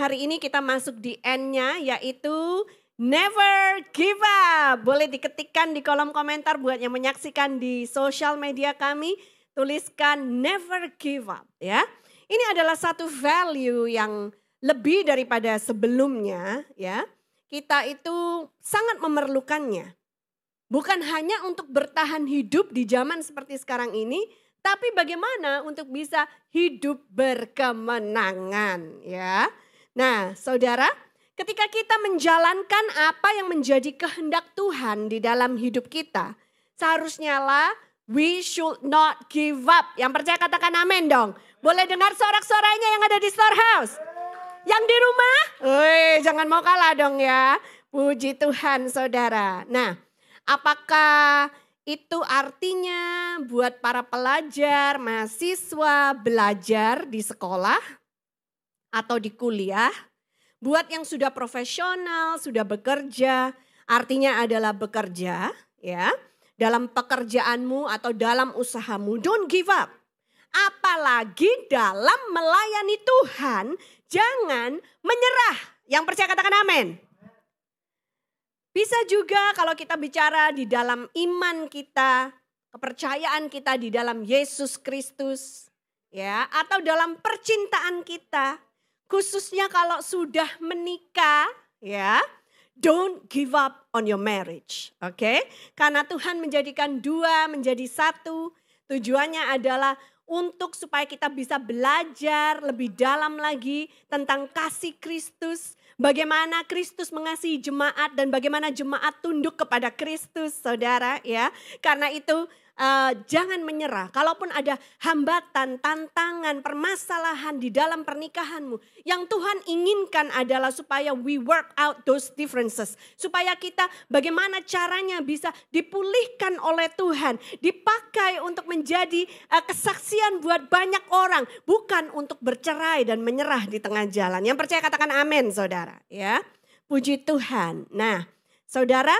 hari ini kita masuk di N-nya yaitu never give up. Boleh diketikkan di kolom komentar buat yang menyaksikan di sosial media kami. Tuliskan never give up ya. Ini adalah satu value yang lebih daripada sebelumnya ya. Kita itu sangat memerlukannya. Bukan hanya untuk bertahan hidup di zaman seperti sekarang ini, tapi bagaimana untuk bisa hidup berkemenangan ya. Nah, Saudara, ketika kita menjalankan apa yang menjadi kehendak Tuhan di dalam hidup kita, seharusnya lah we should not give up. Yang percaya katakan amin dong. Boleh dengar sorak-soranya yang ada di storehouse? Yang di rumah? Woi, jangan mau kalah dong ya. Puji Tuhan saudara. Nah, Apakah itu artinya buat para pelajar, mahasiswa belajar di sekolah atau di kuliah? Buat yang sudah profesional, sudah bekerja, artinya adalah bekerja ya. Dalam pekerjaanmu atau dalam usahamu, don't give up. Apalagi dalam melayani Tuhan, jangan menyerah. Yang percaya katakan amin. Bisa juga kalau kita bicara di dalam iman kita, kepercayaan kita di dalam Yesus Kristus, ya, atau dalam percintaan kita, khususnya kalau sudah menikah, ya, don't give up on your marriage, oke? Okay? Karena Tuhan menjadikan dua menjadi satu, tujuannya adalah untuk supaya kita bisa belajar lebih dalam lagi tentang kasih Kristus, bagaimana Kristus mengasihi jemaat dan bagaimana jemaat tunduk kepada Kristus, saudara ya. Karena itu uh, jangan menyerah. Kalaupun ada hambatan, tantangan, permasalahan di dalam pernikahanmu, yang Tuhan inginkan adalah supaya we work out those differences, supaya kita bagaimana caranya bisa dipulihkan oleh Tuhan, dipakai untuk menjadi uh, kesaksian buat banyak orang, bukan untuk bercerai dan menyerah di tengah jalan. Yang percaya katakan amin, saudara. Ya, puji Tuhan. Nah, saudara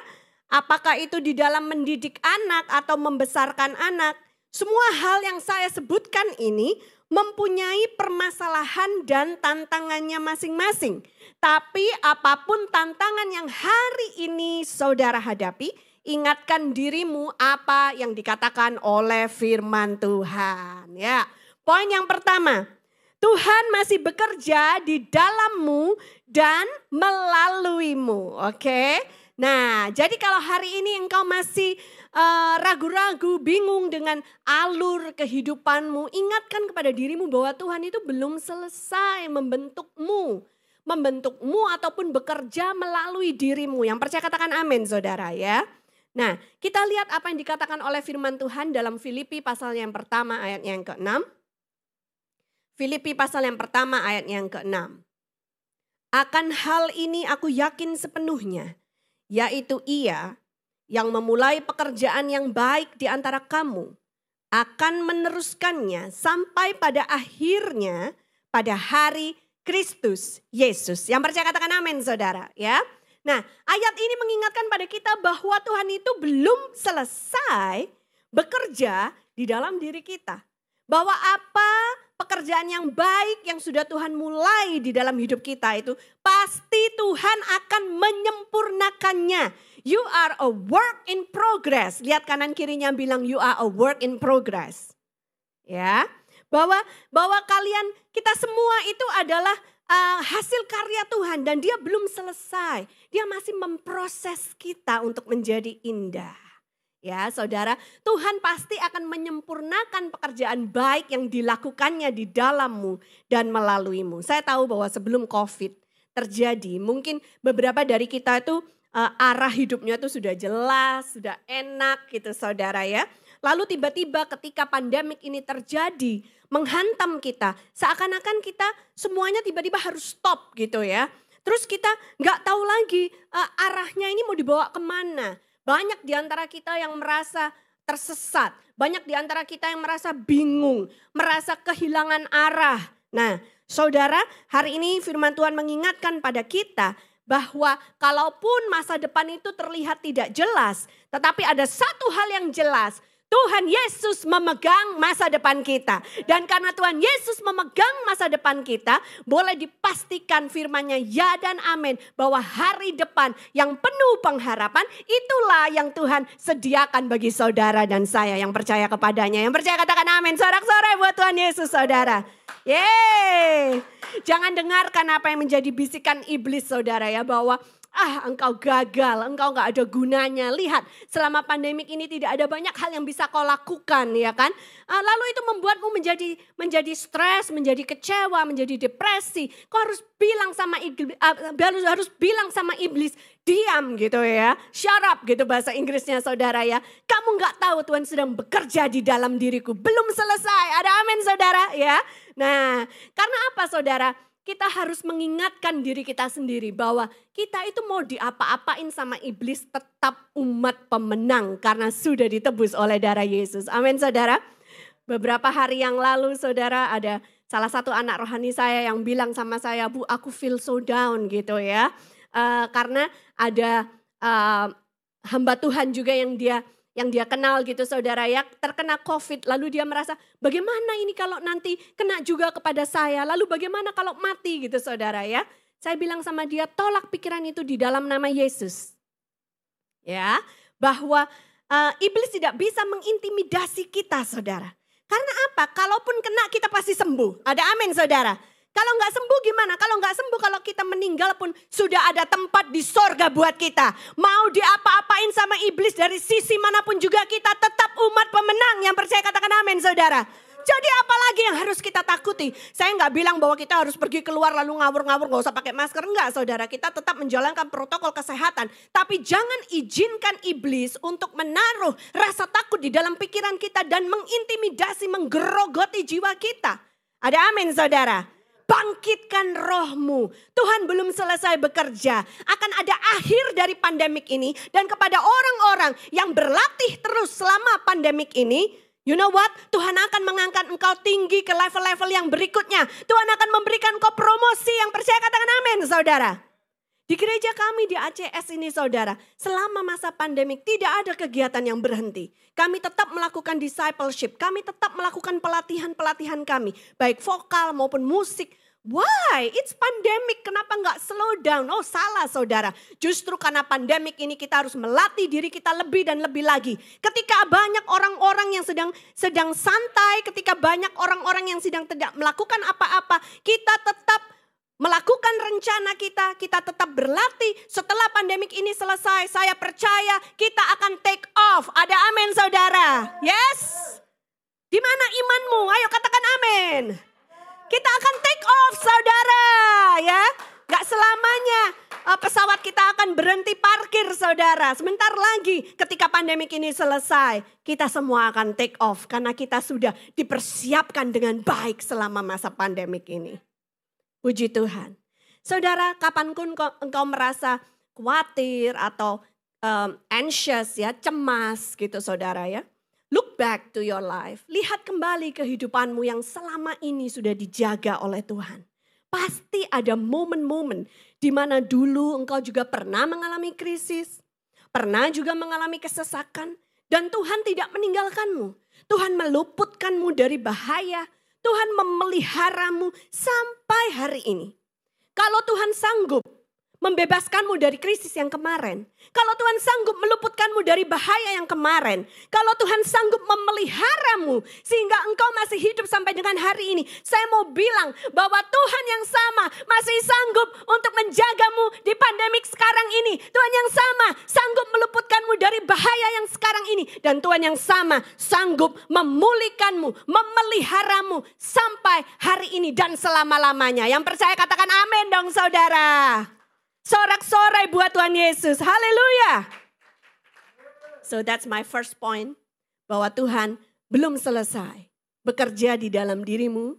Apakah itu di dalam mendidik anak atau membesarkan anak? Semua hal yang saya sebutkan ini mempunyai permasalahan dan tantangannya masing-masing. Tapi apa pun tantangan yang hari ini saudara hadapi, ingatkan dirimu apa yang dikatakan oleh firman Tuhan. Ya, poin yang pertama, Tuhan masih bekerja di dalammu dan melaluimu. Oke, okay? Nah, jadi kalau hari ini engkau masih eh, ragu-ragu, uh, bingung dengan alur kehidupanmu, ingatkan kepada dirimu bahwa Tuhan itu belum selesai membentukmu. Membentukmu ataupun bekerja melalui dirimu. Yang percaya katakan amin saudara ya. Nah, kita lihat apa yang dikatakan oleh firman Tuhan dalam Filipi pasal yang pertama ayat yang ke-6. Filipi pasal yang pertama ayat yang ke-6. Akan hal ini aku yakin sepenuhnya yaitu ia yang memulai pekerjaan yang baik di antara kamu akan meneruskannya sampai pada akhirnya pada hari Kristus Yesus. Yang percaya katakan amin saudara ya. Nah ayat ini mengingatkan pada kita bahwa Tuhan itu belum selesai bekerja di dalam diri kita. Bahwa apa pekerjaan yang baik yang sudah Tuhan mulai di dalam hidup kita itu pasti Tuhan akan menyempurnakannya. You are a work in progress. Lihat kanan kirinya bilang you are a work in progress. Ya. Bahwa bahwa kalian kita semua itu adalah uh, hasil karya Tuhan dan dia belum selesai. Dia masih memproses kita untuk menjadi indah. Ya, saudara, Tuhan pasti akan menyempurnakan pekerjaan baik yang dilakukannya di dalammu dan melaluimu. Saya tahu bahwa sebelum COVID terjadi, mungkin beberapa dari kita itu uh, arah hidupnya itu sudah jelas, sudah enak gitu saudara ya. Lalu tiba-tiba ketika pandemik ini terjadi, menghantam kita, seakan-akan kita semuanya tiba-tiba harus stop gitu ya. Terus kita nggak tahu lagi uh, arahnya ini mau dibawa ke mana banyak di antara kita yang merasa tersesat. Banyak di antara kita yang merasa bingung, merasa kehilangan arah. Nah, saudara, hari ini firman Tuhan mengingatkan pada kita bahwa kalaupun masa depan itu terlihat tidak jelas, tetapi ada satu hal yang jelas, Tuhan Yesus memegang masa depan kita. Dan karena Tuhan Yesus memegang masa depan kita, boleh dipastikan firmannya ya dan amin. Bahwa hari depan yang penuh pengharapan, itulah yang Tuhan sediakan bagi saudara dan saya yang percaya kepadanya. Yang percaya katakan amin. Sorak-sorai buat Tuhan Yesus saudara. Yeay. Jangan dengarkan apa yang menjadi bisikan iblis saudara ya. Bahwa ah engkau gagal, engkau nggak ada gunanya. Lihat, selama pandemik ini tidak ada banyak hal yang bisa kau lakukan, ya kan? Ah, lalu itu membuatmu menjadi menjadi stres, menjadi kecewa, menjadi depresi. Kau harus bilang sama iblis, uh, harus bilang sama iblis, diam gitu ya, shut up gitu bahasa Inggrisnya saudara ya. Kamu nggak tahu Tuhan sedang bekerja di dalam diriku, belum selesai. Ada amin saudara ya. Nah, karena apa saudara? Kita harus mengingatkan diri kita sendiri bahwa kita itu mau diapa-apain sama iblis tetap umat pemenang karena sudah ditebus oleh darah Yesus. Amin saudara. Beberapa hari yang lalu saudara ada salah satu anak rohani saya yang bilang sama saya, Bu aku feel so down gitu ya. Uh, karena ada uh, hamba Tuhan juga yang dia yang dia kenal gitu saudara ya. Terkena covid lalu dia merasa bagaimana ini kalau nanti kena juga kepada saya? Lalu bagaimana kalau mati? Gitu saudara ya. Saya bilang sama dia tolak pikiran itu di dalam nama Yesus. Ya bahwa uh, iblis tidak bisa mengintimidasi kita saudara. Karena apa? Kalaupun kena kita pasti sembuh. Ada amin saudara kalau nggak sembuh gimana? Kalau nggak sembuh, kalau kita meninggal pun sudah ada tempat di sorga buat kita. Mau diapa-apain sama iblis dari sisi mana pun juga kita tetap umat pemenang yang percaya katakan amin saudara. Jadi apalagi yang harus kita takuti? Saya nggak bilang bahwa kita harus pergi keluar lalu ngawur-ngawur nggak usah pakai masker enggak saudara. Kita tetap menjalankan protokol kesehatan. Tapi jangan izinkan iblis untuk menaruh rasa takut di dalam pikiran kita dan mengintimidasi, menggerogoti jiwa kita. Ada amin saudara bangkitkan rohmu. Tuhan belum selesai bekerja. Akan ada akhir dari pandemik ini. Dan kepada orang-orang yang berlatih terus selama pandemik ini. You know what? Tuhan akan mengangkat engkau tinggi ke level-level yang berikutnya. Tuhan akan memberikan kau promosi yang percaya katakan amin saudara. Di gereja kami di ACS ini saudara, selama masa pandemik tidak ada kegiatan yang berhenti. Kami tetap melakukan discipleship, kami tetap melakukan pelatihan-pelatihan kami. Baik vokal maupun musik, Why? It's pandemic. Kenapa nggak slow down? Oh salah saudara. Justru karena pandemic ini kita harus melatih diri kita lebih dan lebih lagi. Ketika banyak orang-orang yang sedang sedang santai, ketika banyak orang-orang yang sedang tidak melakukan apa-apa, kita tetap melakukan rencana kita, kita tetap berlatih. Setelah pandemik ini selesai, saya percaya kita akan take off. Ada amin saudara. Yes? Di mana imanmu? Ayo katakan amin. Kita akan take off saudara ya. Gak selamanya uh, pesawat kita akan berhenti parkir saudara. Sebentar lagi ketika pandemi ini selesai. Kita semua akan take off. Karena kita sudah dipersiapkan dengan baik selama masa pandemik ini. Puji Tuhan. Saudara kapan pun engkau merasa khawatir atau um, anxious ya, cemas gitu saudara ya. Look back to your life. Lihat kembali kehidupanmu yang selama ini sudah dijaga oleh Tuhan. Pasti ada momen-momen di mana dulu engkau juga pernah mengalami krisis, pernah juga mengalami kesesakan, dan Tuhan tidak meninggalkanmu. Tuhan meluputkanmu dari bahaya, Tuhan memeliharamu sampai hari ini. Kalau Tuhan sanggup membebaskanmu dari krisis yang kemarin. Kalau Tuhan sanggup meluputkanmu dari bahaya yang kemarin. Kalau Tuhan sanggup memeliharamu sehingga engkau masih hidup sampai dengan hari ini. Saya mau bilang bahwa Tuhan yang sama masih sanggup untuk menjagamu di pandemik sekarang ini. Tuhan yang sama sanggup meluputkanmu dari bahaya yang sekarang ini. Dan Tuhan yang sama sanggup memulihkanmu, memeliharamu sampai hari ini dan selama-lamanya. Yang percaya katakan amin dong saudara. Sorak-sorai buat Tuhan Yesus. Haleluya. So that's my first point. Bahwa Tuhan belum selesai bekerja di dalam dirimu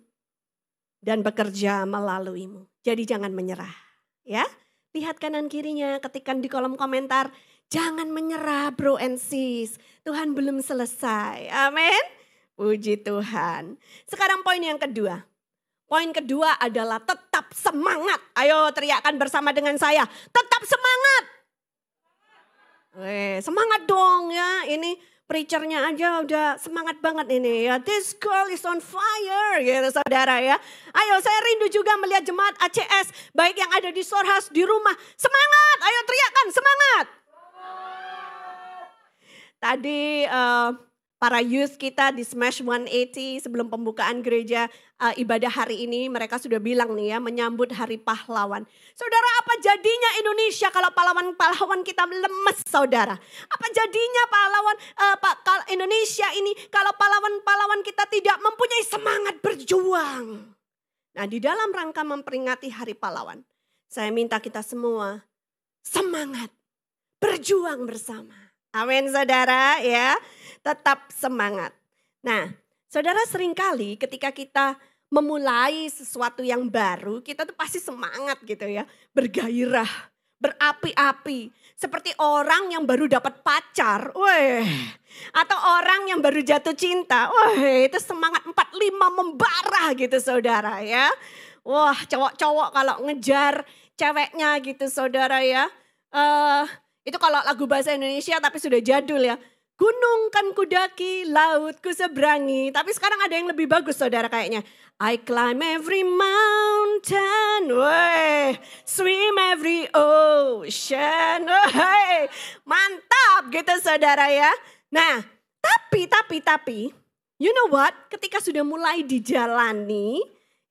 dan bekerja melaluimu. Jadi jangan menyerah. Ya, lihat kanan kirinya, ketikan di kolom komentar. Jangan menyerah bro and sis. Tuhan belum selesai. Amin. Puji Tuhan. Sekarang poin yang kedua. Poin kedua adalah tetap semangat. Ayo teriakkan bersama dengan saya. Tetap semangat. Eh, semangat dong ya. Ini preachernya aja udah semangat banget ini ya. This girl is on fire gitu saudara ya. Ayo saya rindu juga melihat jemaat ACS baik yang ada di storehouse di rumah. Semangat, ayo teriakkan semangat. Tadi uh, para youth kita di Smash 180 sebelum pembukaan gereja uh, ibadah hari ini mereka sudah bilang nih ya menyambut hari pahlawan. Saudara apa jadinya Indonesia kalau pahlawan-pahlawan kita lemes saudara? Apa jadinya pahlawan uh, Pak Indonesia ini kalau pahlawan-pahlawan kita tidak mempunyai semangat berjuang? Nah di dalam rangka memperingati hari pahlawan saya minta kita semua semangat berjuang bersama. Amin saudara ya tetap semangat. Nah, saudara sering kali ketika kita memulai sesuatu yang baru, kita tuh pasti semangat gitu ya, bergairah, berapi-api. Seperti orang yang baru dapat pacar, weh. Atau orang yang baru jatuh cinta, weh itu semangat 45 membara gitu saudara ya. Wah cowok-cowok kalau ngejar ceweknya gitu saudara ya. Uh, itu kalau lagu bahasa Indonesia tapi sudah jadul ya. Gunung kan kudaki, laut ku seberangi. Tapi sekarang ada yang lebih bagus saudara kayaknya. I climb every mountain, way, swim every ocean, way. Mantap gitu saudara ya. Nah, tapi, tapi, tapi, you know what? Ketika sudah mulai dijalani,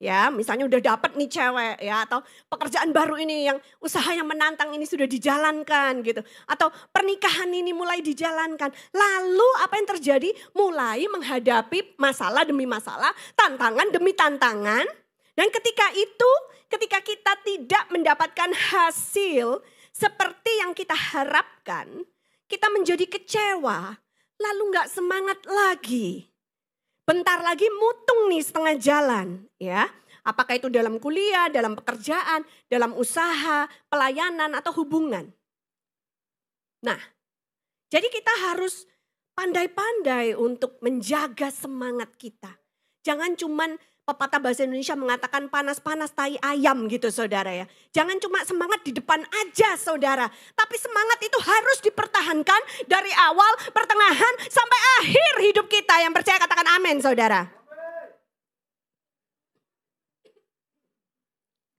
ya misalnya udah dapat nih cewek ya atau pekerjaan baru ini yang usaha yang menantang ini sudah dijalankan gitu. Atau pernikahan ini mulai dijalankan. Lalu apa yang terjadi? Mulai menghadapi masalah demi masalah tantangan demi tantangan. Dan ketika itu ketika kita tidak mendapatkan hasil seperti yang kita harapkan kita menjadi kecewa lalu nggak semangat lagi bentar lagi mutung nih setengah jalan ya. Apakah itu dalam kuliah, dalam pekerjaan, dalam usaha, pelayanan atau hubungan. Nah, jadi kita harus pandai-pandai untuk menjaga semangat kita. Jangan cuman pepatah bahasa Indonesia mengatakan panas-panas tai ayam gitu saudara ya. Jangan cuma semangat di depan aja saudara. Tapi semangat itu harus dipertahankan dari awal, pertengahan, sampai akhir hidup kita. Yang percaya katakan amin saudara.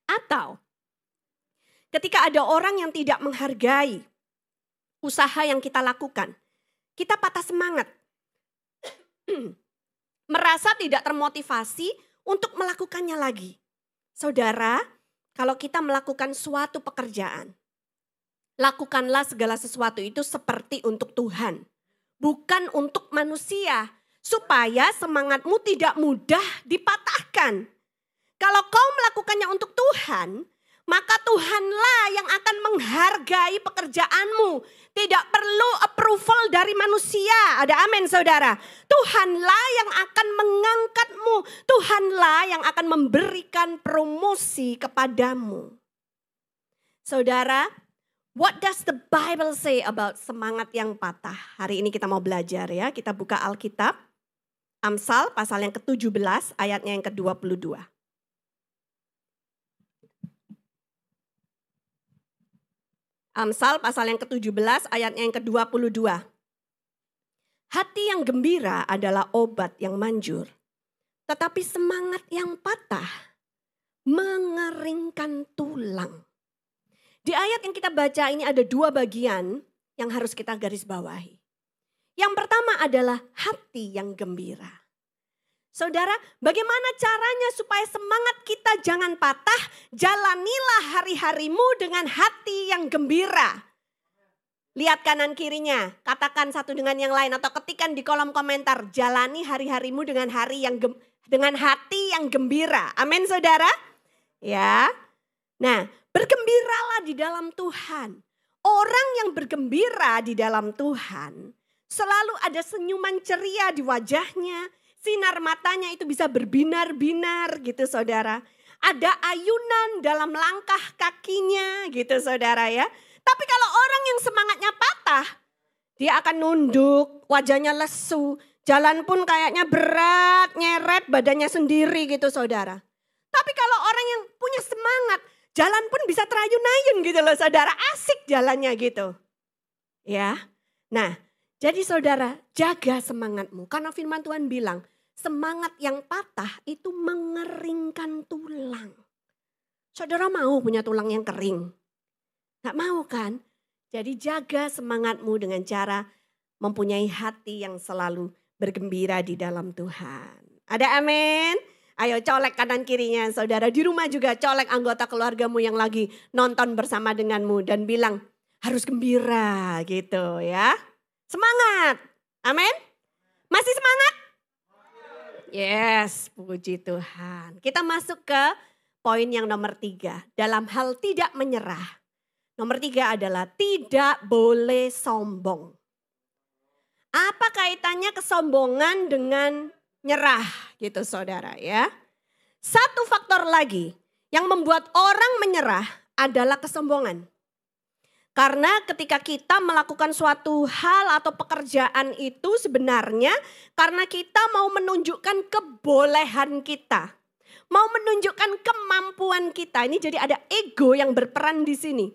Atau ketika ada orang yang tidak menghargai usaha yang kita lakukan. Kita patah semangat. Merasa tidak termotivasi untuk melakukannya lagi. Saudara, kalau kita melakukan suatu pekerjaan, lakukanlah segala sesuatu itu seperti untuk Tuhan, bukan untuk manusia, supaya semangatmu tidak mudah dipatahkan. Kalau kau melakukannya untuk Tuhan, maka Tuhanlah yang akan menghargai pekerjaanmu. Tidak perlu approval dari manusia. Ada amin saudara. Tuhanlah yang akan mengangkatmu. Tuhanlah yang akan memberikan promosi kepadamu. Saudara, what does the Bible say about semangat yang patah? Hari ini kita mau belajar ya. Kita buka Alkitab. Amsal pasal yang ke-17 ayatnya yang ke-22. Amsal pasal yang ke-17 ayatnya yang ke-22. Hati yang gembira adalah obat yang manjur. Tetapi semangat yang patah mengeringkan tulang. Di ayat yang kita baca ini ada dua bagian yang harus kita garis bawahi. Yang pertama adalah hati yang gembira. Saudara, bagaimana caranya supaya semangat kita jangan patah? Jalanilah hari-harimu dengan hati yang gembira. Lihat kanan kirinya, katakan satu dengan yang lain atau ketikan di kolom komentar, jalani hari-harimu dengan hari yang gem, dengan hati yang gembira. Amin Saudara? Ya. Nah, bergembiralah di dalam Tuhan. Orang yang bergembira di dalam Tuhan selalu ada senyuman ceria di wajahnya, sinar matanya itu bisa berbinar-binar gitu saudara. Ada ayunan dalam langkah kakinya gitu saudara ya. Tapi kalau orang yang semangatnya patah, dia akan nunduk, wajahnya lesu, jalan pun kayaknya berat, nyeret badannya sendiri gitu saudara. Tapi kalau orang yang punya semangat, jalan pun bisa terayun-ayun gitu loh saudara, asik jalannya gitu. Ya, nah Jadi saudara, jaga semangatmu. Karena firman Tuhan bilang, semangat yang patah itu mengeringkan tulang. Saudara mau punya tulang yang kering? Gak mau kan? Jadi jaga semangatmu dengan cara mempunyai hati yang selalu bergembira di dalam Tuhan. Ada amin? Ayo colek kanan kirinya saudara. Di rumah juga colek anggota keluargamu yang lagi nonton bersama denganmu. Dan bilang harus gembira gitu ya. Semangat. Amin. Masih semangat? Yes, puji Tuhan. Kita masuk ke poin yang nomor tiga. Dalam hal tidak menyerah. Nomor tiga adalah tidak boleh sombong. Apa kaitannya kesombongan dengan nyerah gitu saudara ya. Satu faktor lagi yang membuat orang menyerah adalah kesombongan. Karena ketika kita melakukan suatu hal atau pekerjaan itu sebenarnya karena kita mau menunjukkan kebolehan kita. Mau menunjukkan kemampuan kita. Ini jadi ada ego yang berperan di sini.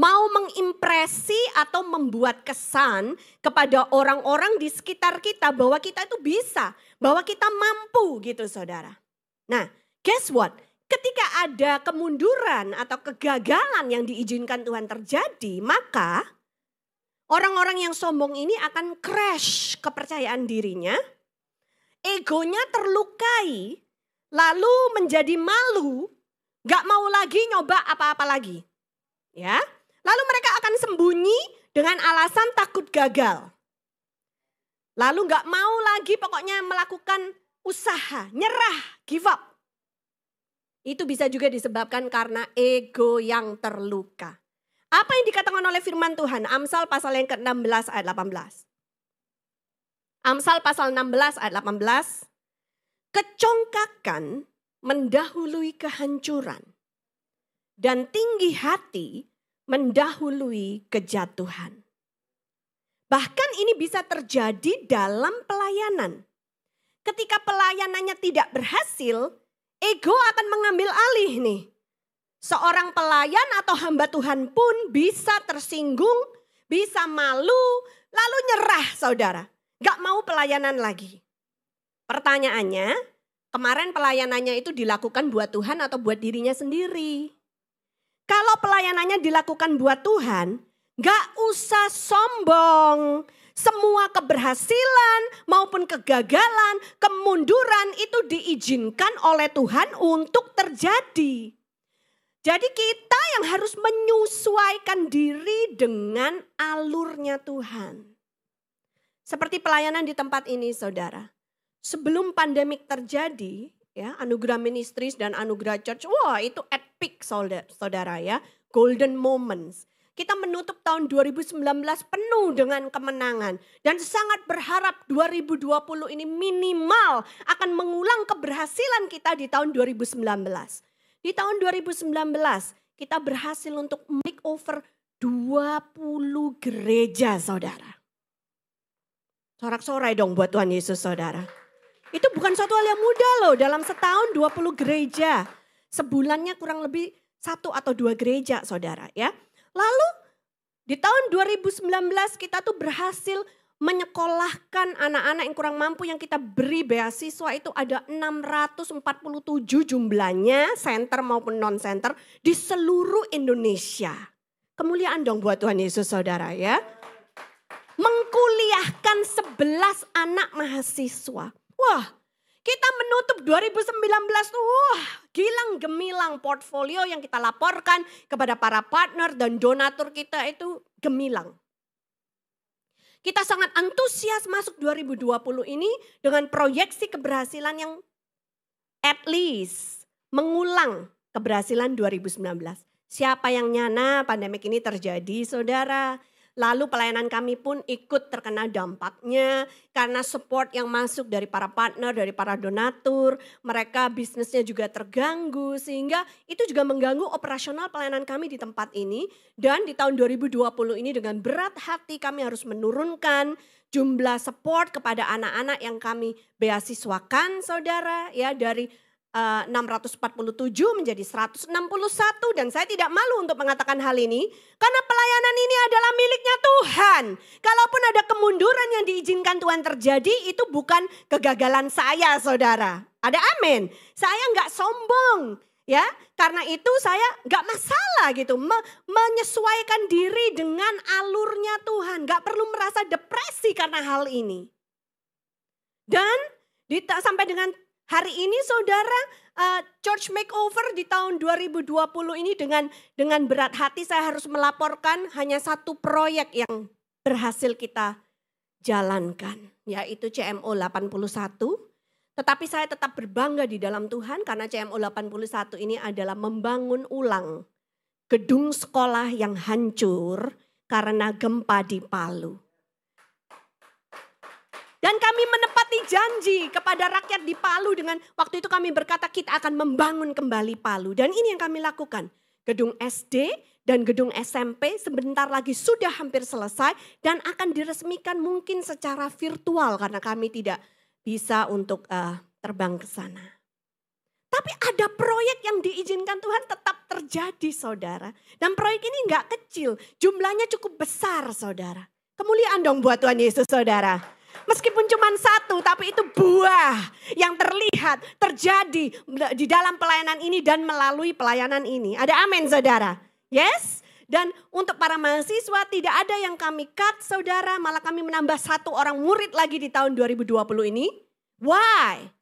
Mau mengimpresi atau membuat kesan kepada orang-orang di sekitar kita bahwa kita itu bisa. Bahwa kita mampu gitu saudara. Nah guess what? Ketika ada kemunduran atau kegagalan yang diizinkan Tuhan terjadi, maka orang-orang yang sombong ini akan crash kepercayaan dirinya, egonya terlukai, lalu menjadi malu, gak mau lagi nyoba apa-apa lagi. Ya, lalu mereka akan sembunyi dengan alasan takut gagal. Lalu gak mau lagi pokoknya melakukan usaha, nyerah, give up. Itu bisa juga disebabkan karena ego yang terluka. Apa yang dikatakan oleh firman Tuhan? Amsal pasal yang ke-16 ayat 18. Amsal pasal 16 ayat 18. Kecongkakan mendahului kehancuran. Dan tinggi hati mendahului kejatuhan. Bahkan ini bisa terjadi dalam pelayanan. Ketika pelayanannya tidak berhasil, ego akan mengambil alih nih. Seorang pelayan atau hamba Tuhan pun bisa tersinggung, bisa malu, lalu nyerah saudara. Gak mau pelayanan lagi. Pertanyaannya, kemarin pelayanannya itu dilakukan buat Tuhan atau buat dirinya sendiri? Kalau pelayanannya dilakukan buat Tuhan, gak usah sombong. Semua keberhasilan maupun kegagalan, kemunduran itu diizinkan oleh Tuhan untuk terjadi. Jadi kita yang harus menyesuaikan diri dengan alurnya Tuhan. Seperti pelayanan di tempat ini saudara. Sebelum pandemik terjadi, ya anugerah ministries dan anugerah church, wah itu epic saudara, saudara ya. Golden moments. Kita menutup tahun 2019 penuh dengan kemenangan. Dan sangat berharap 2020 ini minimal akan mengulang keberhasilan kita di tahun 2019. Di tahun 2019 kita berhasil untuk makeover 20 gereja saudara. Sorak-sorai dong buat Tuhan Yesus saudara. Itu bukan suatu hal yang mudah loh. Dalam setahun 20 gereja. Sebulannya kurang lebih satu atau dua gereja saudara ya. Lalu di tahun 2019 kita tuh berhasil menyekolahkan anak-anak yang kurang mampu yang kita beri beasiswa itu ada 647 jumlahnya center maupun non center di seluruh Indonesia. Kemuliaan dong buat Tuhan Yesus saudara ya. Mengkuliahkan 11 anak mahasiswa. Wah kita menutup 2019 tuh wah, gilang gemilang portfolio yang kita laporkan kepada para partner dan donatur kita itu gemilang. Kita sangat antusias masuk 2020 ini dengan proyeksi keberhasilan yang at least mengulang keberhasilan 2019. Siapa yang nyana pandemik ini terjadi saudara? Lalu pelayanan kami pun ikut terkena dampaknya karena support yang masuk dari para partner, dari para donatur. Mereka bisnisnya juga terganggu sehingga itu juga mengganggu operasional pelayanan kami di tempat ini. Dan di tahun 2020 ini dengan berat hati kami harus menurunkan jumlah support kepada anak-anak yang kami beasiswakan saudara ya dari uh, 647 menjadi 161 dan saya tidak malu untuk mengatakan hal ini karena pelayanan ini adalah miliknya Tuhan. Kalaupun ada kemunduran yang diizinkan Tuhan terjadi itu bukan kegagalan saya saudara. Ada amin. Saya nggak sombong ya karena itu saya nggak masalah gitu Me menyesuaikan diri dengan alurnya Tuhan nggak perlu merasa depresi karena hal ini dan sampai dengan hari ini saudara uh, church makeover di tahun 2020 ini dengan dengan berat hati saya harus melaporkan hanya satu proyek yang berhasil kita jalankan yaitu CMO 81. Tetapi saya tetap berbangga di dalam Tuhan karena CMO 81 ini adalah membangun ulang gedung sekolah yang hancur karena gempa di Palu. Dan kami menepati janji kepada rakyat di Palu dengan waktu itu kami berkata kita akan membangun kembali Palu. Dan ini yang kami lakukan. Gedung SD dan gedung SMP sebentar lagi sudah hampir selesai dan akan diresmikan mungkin secara virtual karena kami tidak bisa untuk uh, terbang ke sana. Tapi ada proyek yang diizinkan Tuhan tetap terjadi saudara. Dan proyek ini enggak kecil, jumlahnya cukup besar saudara. Kemuliaan dong buat Tuhan Yesus saudara. Meskipun cuma satu, tapi itu buah yang terlihat terjadi di dalam pelayanan ini dan melalui pelayanan ini. Ada amin saudara? Yes? Dan untuk para mahasiswa tidak ada yang kami cut saudara, malah kami menambah satu orang murid lagi di tahun 2020 ini. Why?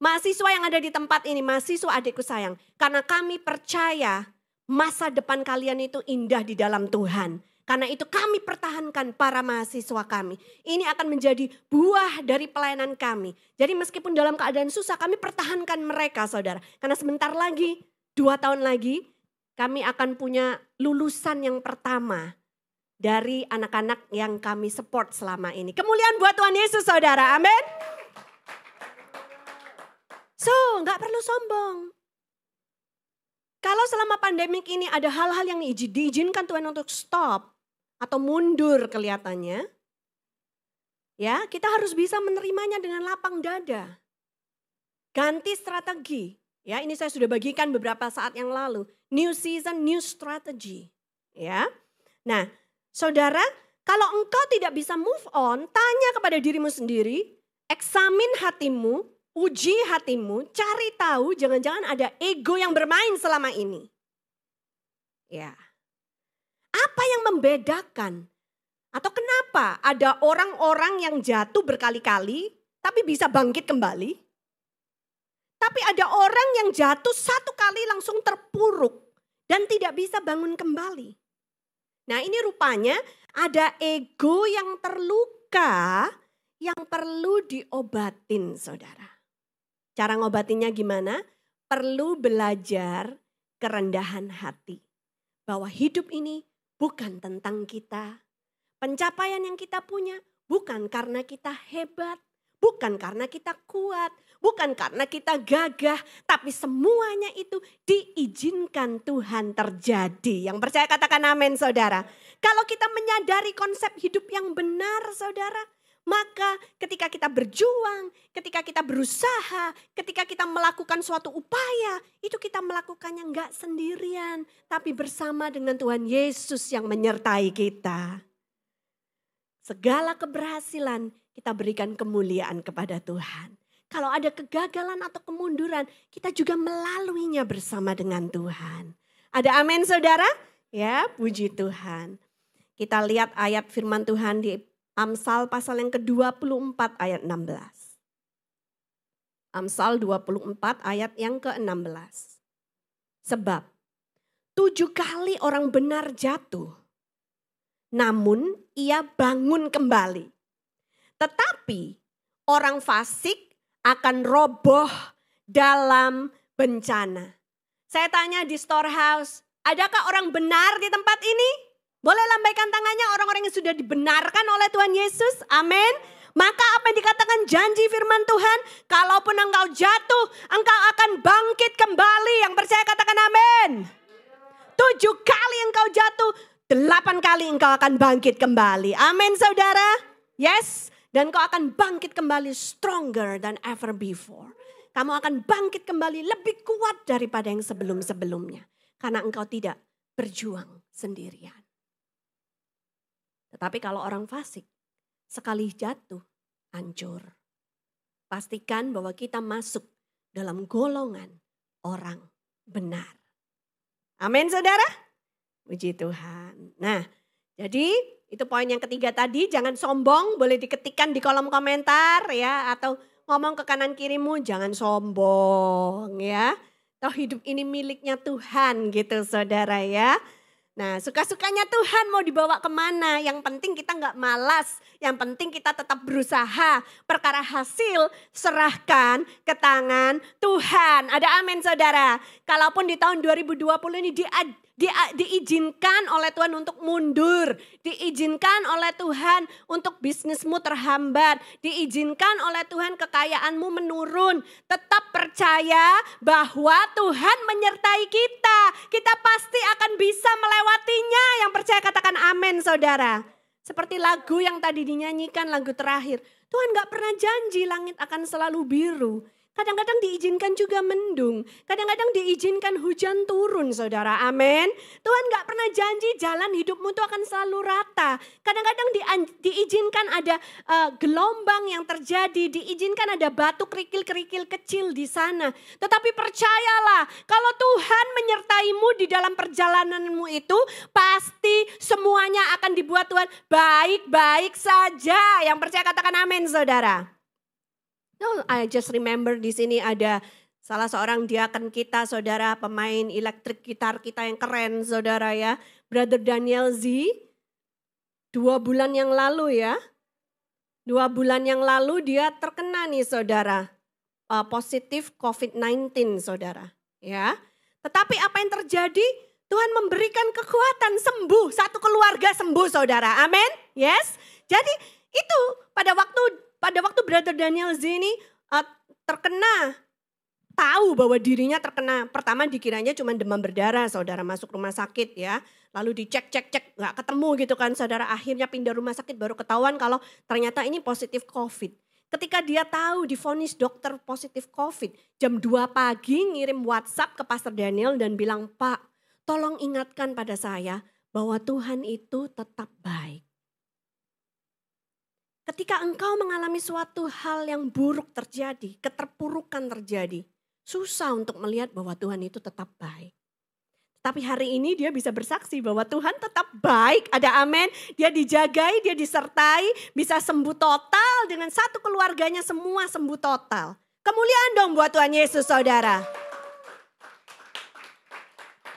Mahasiswa yang ada di tempat ini, mahasiswa adikku sayang. Karena kami percaya masa depan kalian itu indah di dalam Tuhan. Karena itu kami pertahankan para mahasiswa kami. Ini akan menjadi buah dari pelayanan kami. Jadi meskipun dalam keadaan susah kami pertahankan mereka saudara. Karena sebentar lagi, dua tahun lagi kami akan punya lulusan yang pertama dari anak-anak yang kami support selama ini. Kemuliaan buat Tuhan Yesus saudara, amin. So, nggak perlu sombong. Kalau selama pandemik ini ada hal-hal yang diizinkan Tuhan untuk stop, atau mundur kelihatannya, ya kita harus bisa menerimanya dengan lapang dada. Ganti strategi. Ya, ini saya sudah bagikan beberapa saat yang lalu. New season, new strategy. Ya. Nah, Saudara, kalau engkau tidak bisa move on, tanya kepada dirimu sendiri, eksamin hatimu, uji hatimu, cari tahu jangan-jangan ada ego yang bermain selama ini. Ya. Apa yang membedakan? Atau kenapa ada orang-orang yang jatuh berkali-kali tapi bisa bangkit kembali? Tapi ada orang yang jatuh satu kali langsung terpuruk dan tidak bisa bangun kembali. Nah ini rupanya ada ego yang terluka yang perlu diobatin saudara. Cara ngobatinnya gimana? Perlu belajar kerendahan hati. Bahwa hidup ini bukan tentang kita. Pencapaian yang kita punya bukan karena kita hebat, bukan karena kita kuat, bukan karena kita gagah, tapi semuanya itu diizinkan Tuhan terjadi. Yang percaya katakan amin saudara. Kalau kita menyadari konsep hidup yang benar saudara, maka ketika kita berjuang, ketika kita berusaha, ketika kita melakukan suatu upaya, itu kita melakukannya enggak sendirian, tapi bersama dengan Tuhan Yesus yang menyertai kita. Segala keberhasilan kita berikan kemuliaan kepada Tuhan. Kalau ada kegagalan atau kemunduran, kita juga melaluinya bersama dengan Tuhan. Ada amin saudara? Ya, puji Tuhan. Kita lihat ayat firman Tuhan di Amsal pasal yang ke-24 ayat 16. Amsal 24 ayat yang ke-16. Sebab tujuh kali orang benar jatuh, namun ia bangun kembali. Tetapi orang fasik akan roboh dalam bencana. Saya tanya di storehouse, adakah orang benar di tempat ini? Boleh lambaikan tangannya orang-orang yang sudah dibenarkan oleh Tuhan Yesus. Amin. Maka apa yang dikatakan janji firman Tuhan, kalaupun engkau jatuh, engkau akan bangkit kembali. Yang percaya katakan amin. Tujuh kali engkau jatuh, delapan kali engkau akan bangkit kembali. Amin saudara. Yes. Dan kau akan bangkit kembali stronger than ever before. kamu akan bangkit kembali lebih kuat daripada yang sebelum-sebelumnya. Karena engkau tidak berjuang sendirian. Tetapi kalau orang fasik, sekali jatuh, hancur. Pastikan bahwa kita masuk dalam golongan orang benar. Amin saudara? Puji Tuhan. Nah jadi itu poin yang ketiga tadi, jangan sombong, boleh diketikkan di kolom komentar ya. Atau ngomong ke kanan kirimu, jangan sombong ya. Toh hidup ini miliknya Tuhan gitu saudara ya. Nah suka-sukanya Tuhan mau dibawa ke mana. Yang penting kita nggak malas. Yang penting kita tetap berusaha. Perkara hasil serahkan ke tangan Tuhan. Ada amin saudara. Kalaupun di tahun 2020 ini di di, diizinkan oleh Tuhan untuk mundur, diizinkan oleh Tuhan untuk bisnismu terhambat, diizinkan oleh Tuhan kekayaanmu menurun. Tetap percaya bahwa Tuhan menyertai kita. Kita pasti akan bisa melewatinya. Yang percaya katakan amin saudara. Seperti lagu yang tadi dinyanyikan lagu terakhir. Tuhan gak pernah janji langit akan selalu biru. Kadang-kadang diizinkan juga mendung. Kadang-kadang diizinkan hujan turun saudara. Amin. Tuhan gak pernah janji jalan hidupmu itu akan selalu rata. Kadang-kadang di, diizinkan ada uh, gelombang yang terjadi. Diizinkan ada batu kerikil-kerikil kecil di sana. Tetapi percayalah kalau Tuhan menyertaimu di dalam perjalananmu itu. Pasti semuanya akan dibuat Tuhan baik-baik saja. Yang percaya katakan amin saudara. No, I just remember di sini ada salah seorang diakan kita, saudara, pemain elektrik gitar kita yang keren, saudara ya. Brother Daniel Z, dua bulan yang lalu ya. Dua bulan yang lalu dia terkena nih saudara. Uh, positif COVID-19 saudara. Ya. Tetapi apa yang terjadi? Tuhan memberikan kekuatan sembuh. Satu keluarga sembuh saudara. Amin. Yes. Jadi itu pada waktu pada waktu Brother Daniel Z ini uh, terkena tahu bahwa dirinya terkena. Pertama dikiranya cuma demam berdarah saudara masuk rumah sakit ya. Lalu dicek cek cek nggak ketemu gitu kan saudara. Akhirnya pindah rumah sakit baru ketahuan kalau ternyata ini positif covid. Ketika dia tahu difonis dokter positif covid jam 2 pagi ngirim WhatsApp ke Pastor Daniel dan bilang Pak tolong ingatkan pada saya bahwa Tuhan itu tetap baik Ketika engkau mengalami suatu hal yang buruk terjadi, keterpurukan terjadi, susah untuk melihat bahwa Tuhan itu tetap baik. Tapi hari ini dia bisa bersaksi bahwa Tuhan tetap baik. Ada amin. Dia dijagai, dia disertai, bisa sembuh total dengan satu keluarganya semua sembuh total. Kemuliaan dong buat Tuhan Yesus saudara.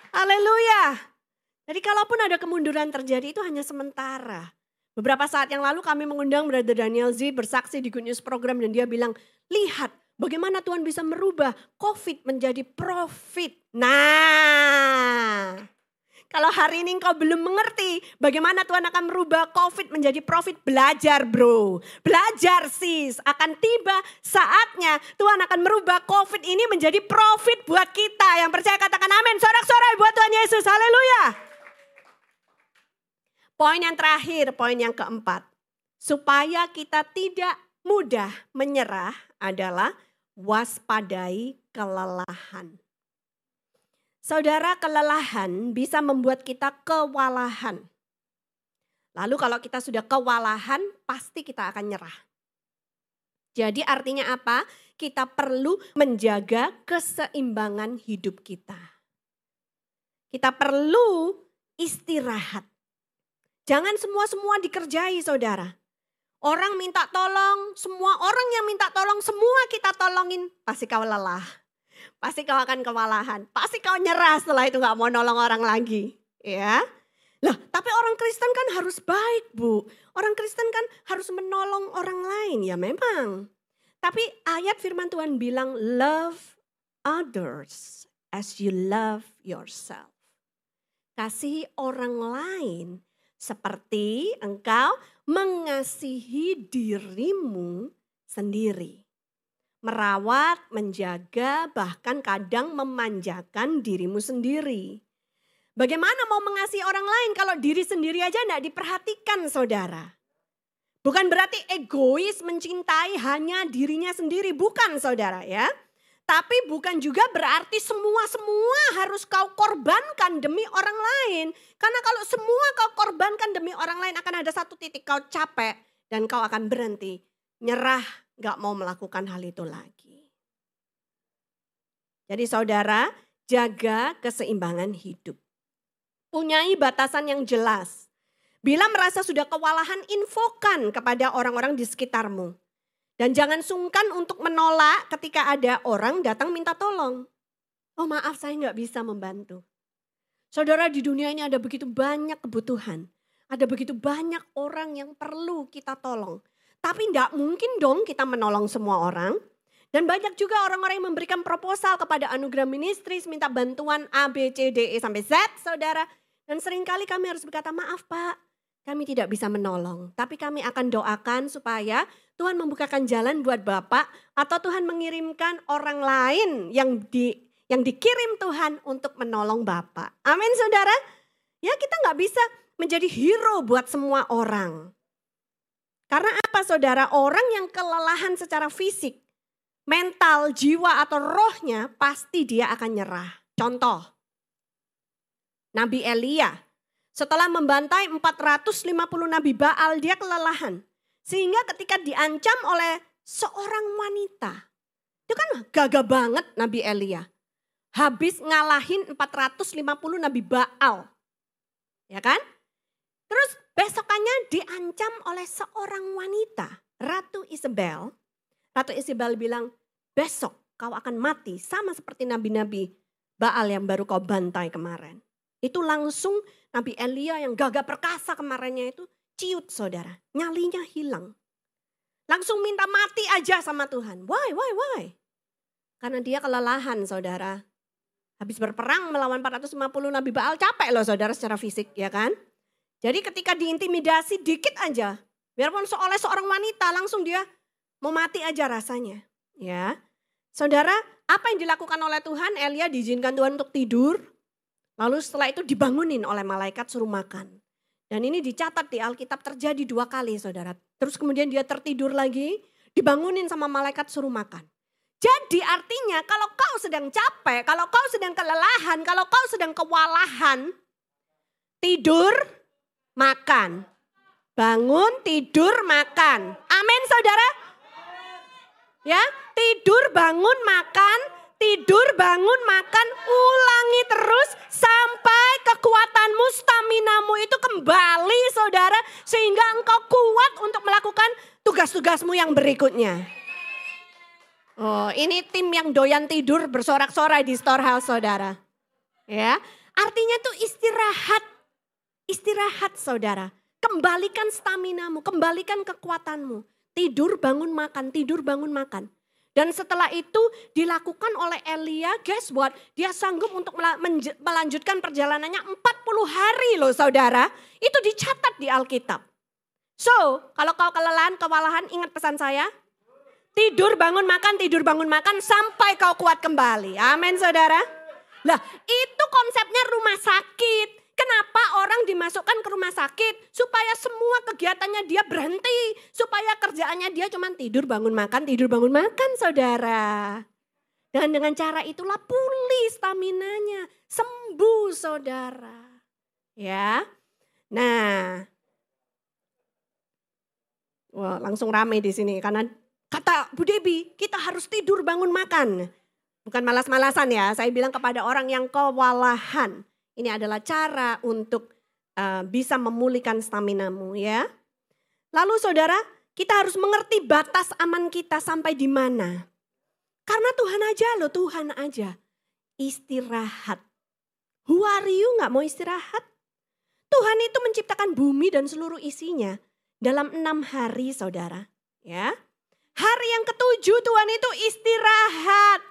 Haleluya. Jadi kalaupun ada kemunduran terjadi itu hanya sementara. Beberapa saat yang lalu kami mengundang Brother Daniel Z bersaksi di Good News Program dan dia bilang, lihat bagaimana Tuhan bisa merubah COVID menjadi profit. Nah, kalau hari ini engkau belum mengerti bagaimana Tuhan akan merubah COVID menjadi profit, belajar bro. Belajar sis, akan tiba saatnya Tuhan akan merubah COVID ini menjadi profit buat kita. Yang percaya katakan amin, sorak-sorai buat Tuhan Yesus, haleluya. Poin yang terakhir, poin yang keempat. Supaya kita tidak mudah menyerah adalah waspadai kelelahan. Saudara, kelelahan bisa membuat kita kewalahan. Lalu kalau kita sudah kewalahan, pasti kita akan nyerah. Jadi artinya apa? Kita perlu menjaga keseimbangan hidup kita. Kita perlu istirahat. Jangan semua-semua dikerjai saudara. Orang minta tolong, semua orang yang minta tolong, semua kita tolongin. Pasti kau lelah. Pasti kau akan kewalahan. Pasti kau nyerah setelah itu gak mau nolong orang lagi. Ya. Lah, tapi orang Kristen kan harus baik, Bu. Orang Kristen kan harus menolong orang lain. Ya memang. Tapi ayat firman Tuhan bilang, love others as you love yourself. Kasih orang lain seperti engkau mengasihi dirimu sendiri. Merawat, menjaga, bahkan kadang memanjakan dirimu sendiri. Bagaimana mau mengasihi orang lain kalau diri sendiri aja tidak diperhatikan saudara. Bukan berarti egois mencintai hanya dirinya sendiri, bukan saudara ya. Tapi bukan juga berarti semua-semua harus kau korbankan demi orang lain. Karena kalau semua kau korbankan demi orang lain akan ada satu titik kau capek dan kau akan berhenti. Nyerah gak mau melakukan hal itu lagi. Jadi saudara jaga keseimbangan hidup. Punyai batasan yang jelas. Bila merasa sudah kewalahan infokan kepada orang-orang di sekitarmu. Dan jangan sungkan untuk menolak ketika ada orang datang minta tolong. Oh maaf saya nggak bisa membantu. Saudara di dunia ini ada begitu banyak kebutuhan. Ada begitu banyak orang yang perlu kita tolong. Tapi tidak mungkin dong kita menolong semua orang. Dan banyak juga orang-orang yang memberikan proposal kepada anugerah ministris, minta bantuan A, B, C, D, E sampai Z, saudara. Dan sering kali kami harus berkata, maaf pak, kami tidak bisa menolong. Tapi kami akan doakan supaya Tuhan membukakan jalan buat Bapak atau Tuhan mengirimkan orang lain yang di yang dikirim Tuhan untuk menolong Bapak. Amin saudara. Ya kita nggak bisa menjadi hero buat semua orang. Karena apa saudara? Orang yang kelelahan secara fisik, mental, jiwa atau rohnya pasti dia akan nyerah. Contoh, Nabi Elia setelah membantai 450 Nabi Baal dia kelelahan. Sehingga ketika diancam oleh seorang wanita. Itu kan gagah banget Nabi Elia. Habis ngalahin 450 Nabi Baal. Ya kan? Terus besokannya diancam oleh seorang wanita. Ratu Isabel. Ratu Isabel bilang, besok kau akan mati sama seperti nabi-nabi Baal yang baru kau bantai kemarin. Itu langsung Nabi Elia yang gagah perkasa kemarinnya itu ciut saudara. Nyalinya hilang. Langsung minta mati aja sama Tuhan. Why, why, why? Karena dia kelelahan saudara. Habis berperang melawan 450 Nabi Baal capek loh saudara secara fisik ya kan. Jadi ketika diintimidasi dikit aja. Biarpun oleh seorang wanita langsung dia mau mati aja rasanya. Ya. Saudara, apa yang dilakukan oleh Tuhan? Elia diizinkan Tuhan untuk tidur. Lalu setelah itu dibangunin oleh malaikat suruh makan. Dan ini dicatat di Alkitab terjadi dua kali saudara. Terus kemudian dia tertidur lagi, dibangunin sama malaikat suruh makan. Jadi artinya kalau kau sedang capek, kalau kau sedang kelelahan, kalau kau sedang kewalahan, tidur, makan. Bangun, tidur, makan. Amin saudara? Ya, tidur, bangun, makan, tidur, bangun, makan, ulangi terus sampai kekuatanmu, staminamu itu kembali saudara. Sehingga engkau kuat untuk melakukan tugas-tugasmu yang berikutnya. Oh ini tim yang doyan tidur bersorak-sorai di storehouse saudara. Ya, artinya tuh istirahat. Istirahat saudara. Kembalikan staminamu, kembalikan kekuatanmu. Tidur, bangun, makan, tidur, bangun, makan. Dan setelah itu dilakukan oleh Elia, guess what? Dia sanggup untuk melanjutkan perjalanannya 40 hari loh saudara. Itu dicatat di Alkitab. So, kalau kau kelelahan, kewalahan, ingat pesan saya. Tidur, bangun, makan, tidur, bangun, makan sampai kau kuat kembali. Amin saudara. Lah itu konsepnya rumah sakit. Kenapa orang dimasukkan ke rumah sakit? Supaya semua kegiatannya dia berhenti. Supaya kerjaannya dia cuma tidur, bangun, makan, tidur, bangun, makan saudara. Dan dengan cara itulah pulih staminanya. Sembuh saudara. Ya. Nah. Wah, langsung rame di sini karena kata Bu Debi, kita harus tidur bangun makan. Bukan malas-malasan ya, saya bilang kepada orang yang kewalahan. Ini adalah cara untuk uh, bisa memulihkan staminamu ya. Lalu saudara, kita harus mengerti batas aman kita sampai di mana. Karena Tuhan aja loh, Tuhan aja. Istirahat. Who are you gak mau istirahat? Tuhan itu menciptakan bumi dan seluruh isinya dalam enam hari saudara. Ya, Hari yang ketujuh Tuhan itu istirahat.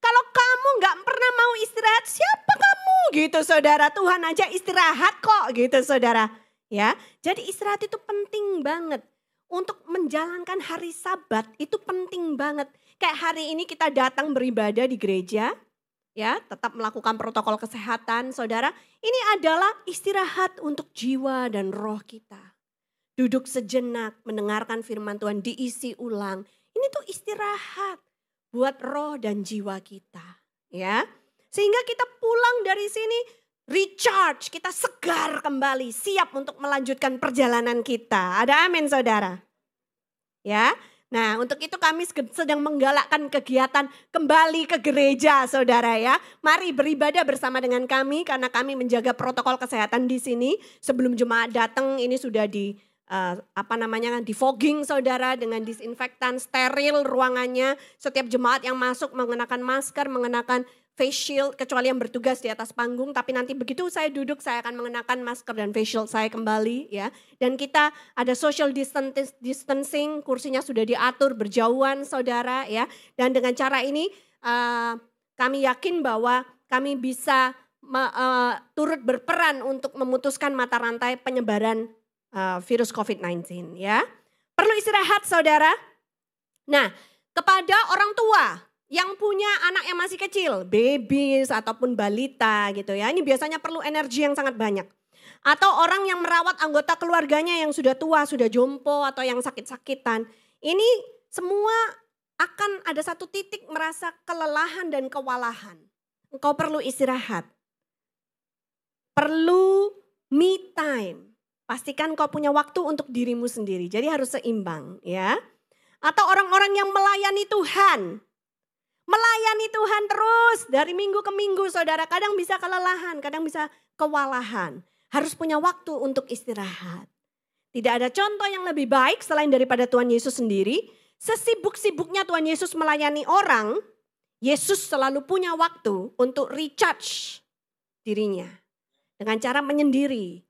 Kalau kamu nggak pernah mau istirahat, siapa kamu gitu saudara? Tuhan aja istirahat kok gitu saudara. Ya, jadi istirahat itu penting banget. Untuk menjalankan hari sabat itu penting banget. Kayak hari ini kita datang beribadah di gereja, ya tetap melakukan protokol kesehatan saudara. Ini adalah istirahat untuk jiwa dan roh kita. Duduk sejenak, mendengarkan firman Tuhan, diisi ulang. Ini tuh istirahat. Buat roh dan jiwa kita, ya. Sehingga kita pulang dari sini recharge, kita segar kembali, siap untuk melanjutkan perjalanan kita. Ada amin saudara? Ya, nah untuk itu kami sedang menggalakkan kegiatan kembali ke gereja saudara ya. Mari beribadah bersama dengan kami karena kami menjaga protokol kesehatan di sini. Sebelum jemaat datang ini sudah di uh, apa namanya di fogging saudara dengan disinfektan steril ruangannya. Setiap jemaat yang masuk mengenakan masker, mengenakan face shield kecuali yang bertugas di atas panggung. Tapi nanti begitu saya duduk saya akan mengenakan masker dan face shield saya kembali ya. Dan kita ada social distancing kursinya sudah diatur berjauhan saudara ya. Dan dengan cara ini uh, kami yakin bahwa kami bisa uh, turut berperan untuk memutuskan mata rantai penyebaran uh, virus COVID-19 ya perlu istirahat saudara nah kepada orang tua yang punya anak yang masih kecil, babies ataupun balita gitu ya. Ini biasanya perlu energi yang sangat banyak. Atau orang yang merawat anggota keluarganya yang sudah tua, sudah jompo atau yang sakit-sakitan. Ini semua akan ada satu titik merasa kelelahan dan kewalahan. Engkau perlu istirahat. Perlu me time. Pastikan kau punya waktu untuk dirimu sendiri. Jadi harus seimbang ya. Atau orang-orang yang melayani Tuhan Melayani Tuhan terus dari minggu ke minggu saudara. Kadang bisa kelelahan, kadang bisa kewalahan. Harus punya waktu untuk istirahat. Tidak ada contoh yang lebih baik selain daripada Tuhan Yesus sendiri. Sesibuk-sibuknya Tuhan Yesus melayani orang, Yesus selalu punya waktu untuk recharge dirinya. Dengan cara menyendiri,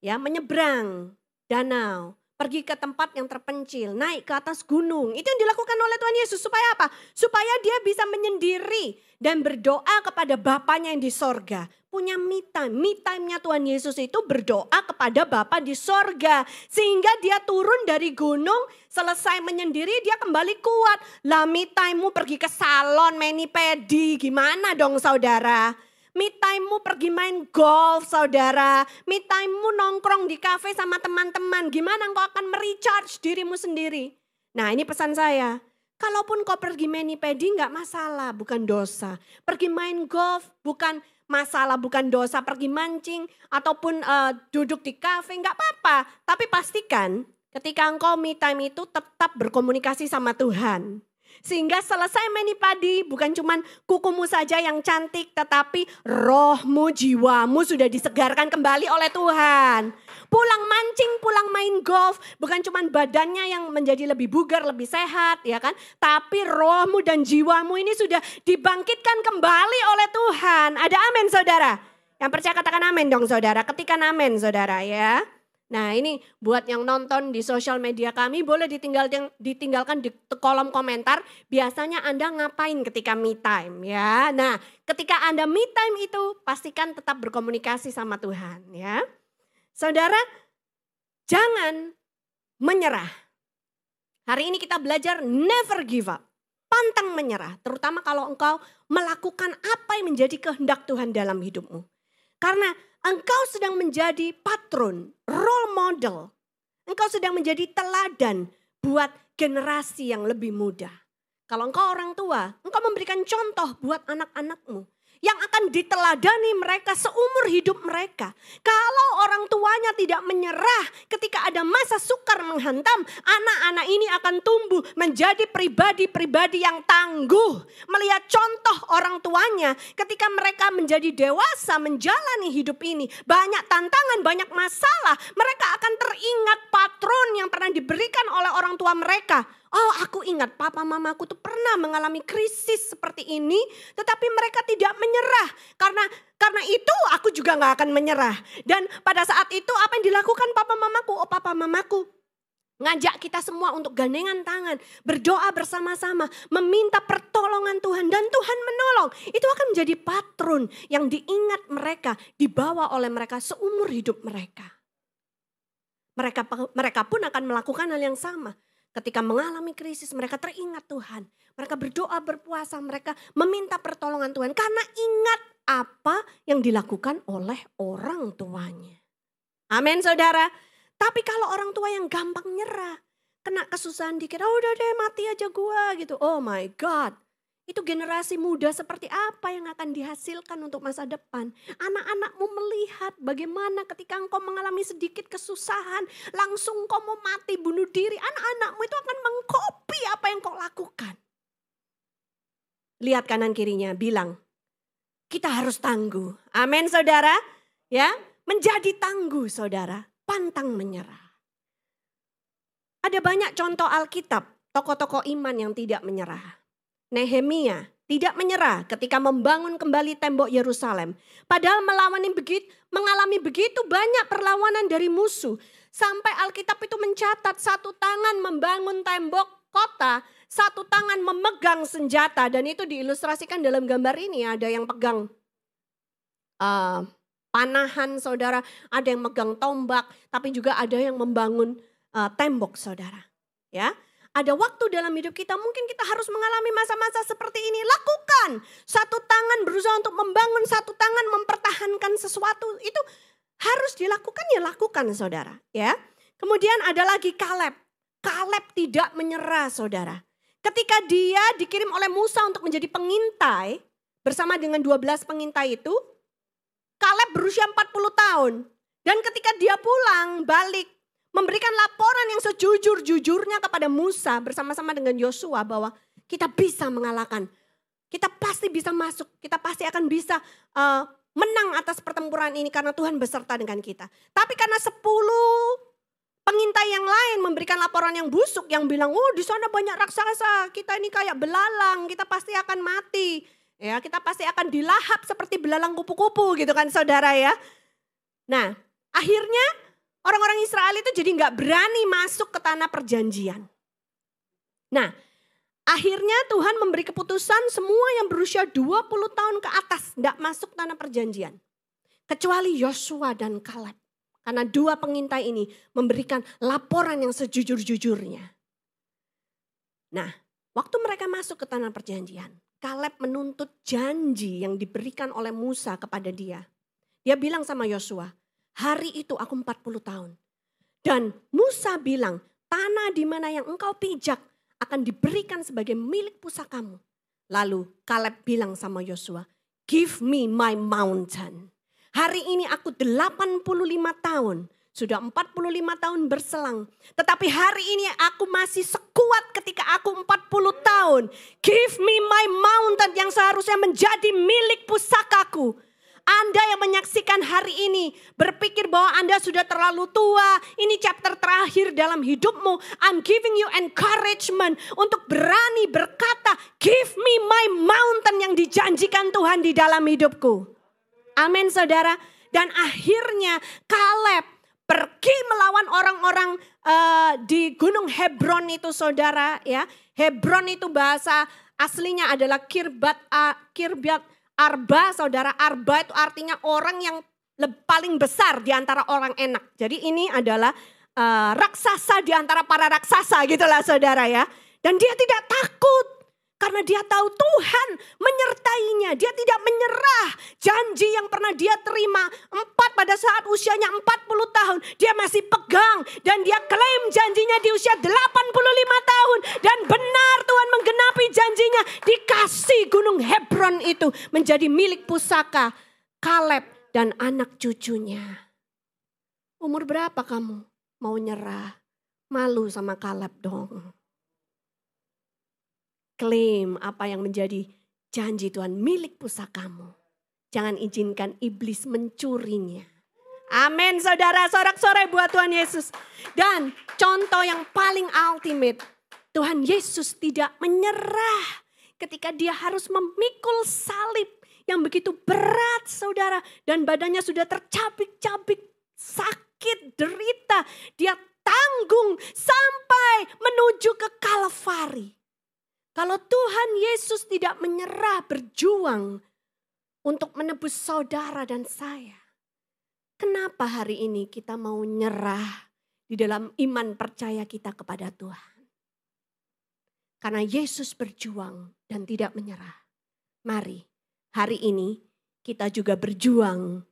ya menyeberang danau, pergi ke tempat yang terpencil, naik ke atas gunung. Itu yang dilakukan oleh Tuhan Yesus supaya apa? Supaya dia bisa menyendiri dan berdoa kepada Bapaknya yang di sorga. Punya me time. Me time-nya Tuhan Yesus itu berdoa kepada Bapa di sorga. Sehingga dia turun dari gunung, selesai menyendiri dia kembali kuat. Lah me time-mu pergi ke salon, mani pedi. Gimana dong saudara? Me time-mu pergi main golf saudara. Me time-mu nongkrong di cafe sama teman-teman. Gimana engkau akan merecharge dirimu sendiri? Nah ini pesan saya. Kalaupun kau pergi mani pedi nggak masalah, bukan dosa. Pergi main golf bukan masalah, bukan dosa. Pergi mancing ataupun uh, duduk di cafe nggak apa-apa. Tapi pastikan ketika engkau me time itu tetap berkomunikasi sama Tuhan. Sehingga selesai meni padi bukan cuman kukumu saja yang cantik tetapi rohmu, jiwamu sudah disegarkan kembali oleh Tuhan. Pulang mancing, pulang main golf, bukan cuman badannya yang menjadi lebih bugar, lebih sehat ya kan. Tapi rohmu dan jiwamu ini sudah dibangkitkan kembali oleh Tuhan. Ada amin saudara? Yang percaya katakan amin dong saudara. Ketika amin saudara ya. Nah ini buat yang nonton di sosial media kami boleh ditinggal, ditinggalkan di kolom komentar. Biasanya Anda ngapain ketika me time ya. Nah ketika Anda me time itu pastikan tetap berkomunikasi sama Tuhan ya. Saudara jangan menyerah. Hari ini kita belajar never give up. Pantang menyerah, terutama kalau engkau melakukan apa yang menjadi kehendak Tuhan dalam hidupmu. Karena engkau sedang menjadi patron, role model. Engkau sedang menjadi teladan buat generasi yang lebih muda. Kalau engkau orang tua, engkau memberikan contoh buat anak-anakmu yang akan diteladani mereka seumur hidup mereka. Kalau orang tuanya tidak menyerah ketika ada masa sukar menghantam, anak-anak ini akan tumbuh menjadi pribadi-pribadi yang tangguh. Melihat contoh orang tuanya ketika mereka menjadi dewasa menjalani hidup ini. Banyak tantangan, banyak masalah. Mereka akan teringat patron yang pernah diberikan oleh orang tua mereka Oh aku ingat papa mamaku tuh pernah mengalami krisis seperti ini. Tetapi mereka tidak menyerah. Karena karena itu aku juga gak akan menyerah. Dan pada saat itu apa yang dilakukan papa mamaku? Oh papa mamaku ngajak kita semua untuk gandengan tangan, berdoa bersama-sama, meminta pertolongan Tuhan dan Tuhan menolong. Itu akan menjadi patron yang diingat mereka, dibawa oleh mereka seumur hidup mereka. Mereka mereka pun akan melakukan hal yang sama. Ketika mengalami krisis mereka teringat Tuhan. Mereka berdoa berpuasa, mereka meminta pertolongan Tuhan. Karena ingat apa yang dilakukan oleh orang tuanya. Amin saudara. Tapi kalau orang tua yang gampang nyerah. Kena kesusahan dikit, oh udah deh mati aja gua gitu. Oh my God. Itu generasi muda seperti apa yang akan dihasilkan untuk masa depan. Anak-anakmu melihat bagaimana ketika engkau mengalami sedikit kesusahan, langsung engkau mau mati bunuh diri. Anak-anakmu itu akan mengkopi apa yang kau lakukan. Lihat kanan kirinya, bilang, kita harus tangguh. Amin saudara. Ya, menjadi tangguh saudara, pantang menyerah. Ada banyak contoh Alkitab, tokoh-tokoh iman yang tidak menyerah. Nehemia tidak menyerah ketika membangun kembali tembok Yerusalem. Padahal melawan begitu, mengalami begitu banyak perlawanan dari musuh. Sampai Alkitab itu mencatat satu tangan membangun tembok kota, satu tangan memegang senjata. Dan itu diilustrasikan dalam gambar ini. Ada yang pegang uh, panahan saudara, ada yang megang tombak, tapi juga ada yang membangun uh, tembok saudara. Ya, ada waktu dalam hidup kita mungkin kita harus mengalami masa-masa seperti ini. Lakukan. Satu tangan berusaha untuk membangun, satu tangan mempertahankan sesuatu. Itu harus dilakukan ya lakukan saudara. Ya. Kemudian ada lagi Kaleb. Kaleb tidak menyerah saudara. Ketika dia dikirim oleh Musa untuk menjadi pengintai. Bersama dengan 12 pengintai itu. Kaleb berusia 40 tahun. Dan ketika dia pulang balik memberikan laporan yang sejujur-jujurnya kepada Musa bersama-sama dengan Yosua bahwa kita bisa mengalahkan. Kita pasti bisa masuk, kita pasti akan bisa uh, menang atas pertempuran ini karena Tuhan beserta dengan kita. Tapi karena sepuluh pengintai yang lain memberikan laporan yang busuk yang bilang, "Oh, di sana banyak raksasa, kita ini kayak belalang, kita pasti akan mati." Ya, kita pasti akan dilahap seperti belalang kupu-kupu gitu kan Saudara ya. Nah, akhirnya Orang-orang Israel itu jadi nggak berani masuk ke tanah perjanjian. Nah, akhirnya Tuhan memberi keputusan semua yang berusia 20 tahun ke atas nggak masuk tanah perjanjian. Kecuali Yosua dan Kaleb. Karena dua pengintai ini memberikan laporan yang sejujur-jujurnya. Nah, waktu mereka masuk ke tanah perjanjian, Kaleb menuntut janji yang diberikan oleh Musa kepada dia. Dia bilang sama Yosua, Hari itu aku 40 tahun. Dan Musa bilang, tanah di mana yang engkau pijak akan diberikan sebagai milik pusakamu. Lalu Kaleb bilang sama Yosua, give me my mountain. Hari ini aku 85 tahun. Sudah 45 tahun berselang. Tetapi hari ini aku masih sekuat ketika aku 40 tahun. Give me my mountain yang seharusnya menjadi milik pusakaku. Anda yang menyaksikan hari ini berpikir bahwa Anda sudah terlalu tua, ini chapter terakhir dalam hidupmu. I'm giving you encouragement untuk berani berkata, "Give me my mountain yang dijanjikan Tuhan di dalam hidupku." Amin, Saudara. Dan akhirnya Kaleb pergi melawan orang-orang uh, di Gunung Hebron itu, Saudara, ya. Hebron itu bahasa aslinya adalah Kirbat uh, Kirbat Arba, saudara Arba itu artinya orang yang paling besar di antara orang enak. Jadi ini adalah uh, raksasa di antara para raksasa gitulah saudara ya. Dan dia tidak takut karena dia tahu Tuhan menyertainya. Dia tidak menyerah. Janji yang pernah dia terima. Empat pada saat usianya 40 tahun. Dia masih pegang. Dan dia klaim janjinya di usia 85 tahun. Dan benar Tuhan menggenapi janjinya. Dikasih gunung Hebron itu menjadi milik pusaka. Kaleb dan anak cucunya. Umur berapa kamu mau nyerah? Malu sama Kaleb dong klaim apa yang menjadi janji Tuhan milik pusakamu. Jangan izinkan iblis mencurinya. Amin saudara, sorak-sorai buat Tuhan Yesus. Dan contoh yang paling ultimate, Tuhan Yesus tidak menyerah ketika dia harus memikul salib yang begitu berat saudara. Dan badannya sudah tercabik-cabik, sakit, derita. Dia tanggung sampai menuju ke Kalvari. Kalau Tuhan Yesus tidak menyerah berjuang untuk menebus saudara dan saya, kenapa hari ini kita mau nyerah di dalam iman percaya kita kepada Tuhan? Karena Yesus berjuang dan tidak menyerah. Mari hari ini kita juga berjuang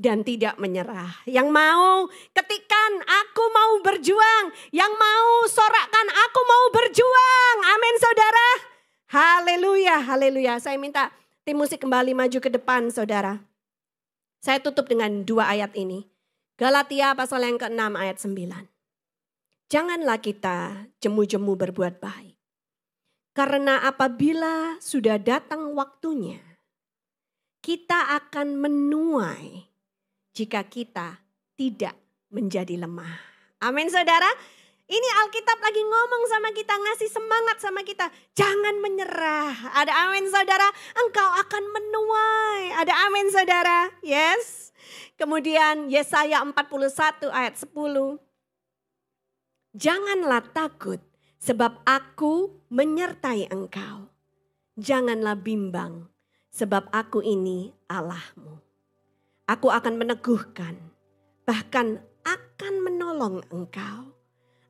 dan tidak menyerah. Yang mau ketikan, aku mau berjuang. Yang mau sorakkan, aku mau berjuang. Amin saudara. Haleluya, haleluya. Saya minta tim musik kembali maju ke depan saudara. Saya tutup dengan dua ayat ini. Galatia pasal yang ke-6 ayat 9. Janganlah kita jemu-jemu berbuat baik. Karena apabila sudah datang waktunya, kita akan menuai jika kita tidak menjadi lemah. Amin saudara. Ini Alkitab lagi ngomong sama kita, ngasih semangat sama kita. Jangan menyerah. Ada amin saudara, engkau akan menuai. Ada amin saudara, yes. Kemudian Yesaya 41 ayat 10. Janganlah takut sebab aku menyertai engkau. Janganlah bimbang sebab aku ini Allahmu. Aku akan meneguhkan, bahkan akan menolong engkau.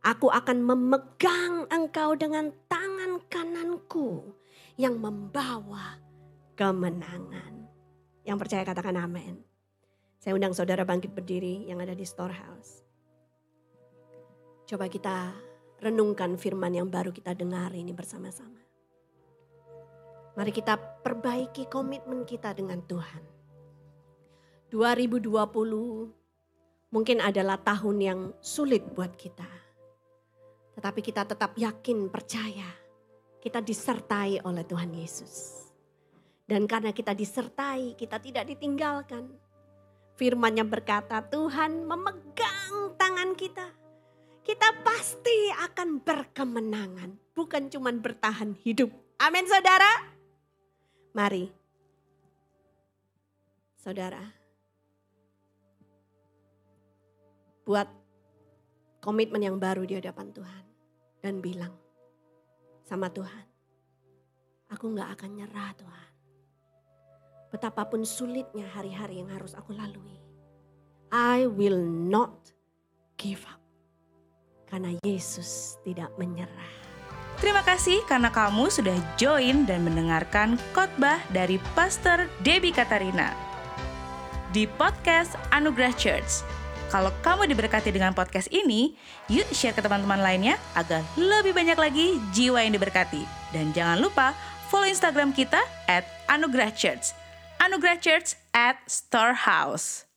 Aku akan memegang engkau dengan tangan kananku yang membawa kemenangan. Yang percaya katakan amin. Saya undang saudara bangkit berdiri yang ada di storehouse. Coba kita renungkan firman yang baru kita dengar ini bersama-sama. Mari kita perbaiki komitmen kita dengan Tuhan. 2020 mungkin adalah tahun yang sulit buat kita. Tetapi kita tetap yakin, percaya. Kita disertai oleh Tuhan Yesus. Dan karena kita disertai, kita tidak ditinggalkan. Firman yang berkata, Tuhan memegang tangan kita kita pasti akan berkemenangan. Bukan cuma bertahan hidup. Amin saudara. Mari. Saudara. Buat komitmen yang baru di hadapan Tuhan. Dan bilang sama Tuhan. Aku gak akan nyerah Tuhan. Betapapun sulitnya hari-hari yang harus aku lalui. I will not give up karena Yesus tidak menyerah. Terima kasih karena kamu sudah join dan mendengarkan khotbah dari Pastor Debbie Katarina di podcast Anugerah Church. Kalau kamu diberkati dengan podcast ini, yuk share ke teman-teman lainnya agar lebih banyak lagi jiwa yang diberkati. Dan jangan lupa follow Instagram kita at Anugerah Church. Church at Storehouse.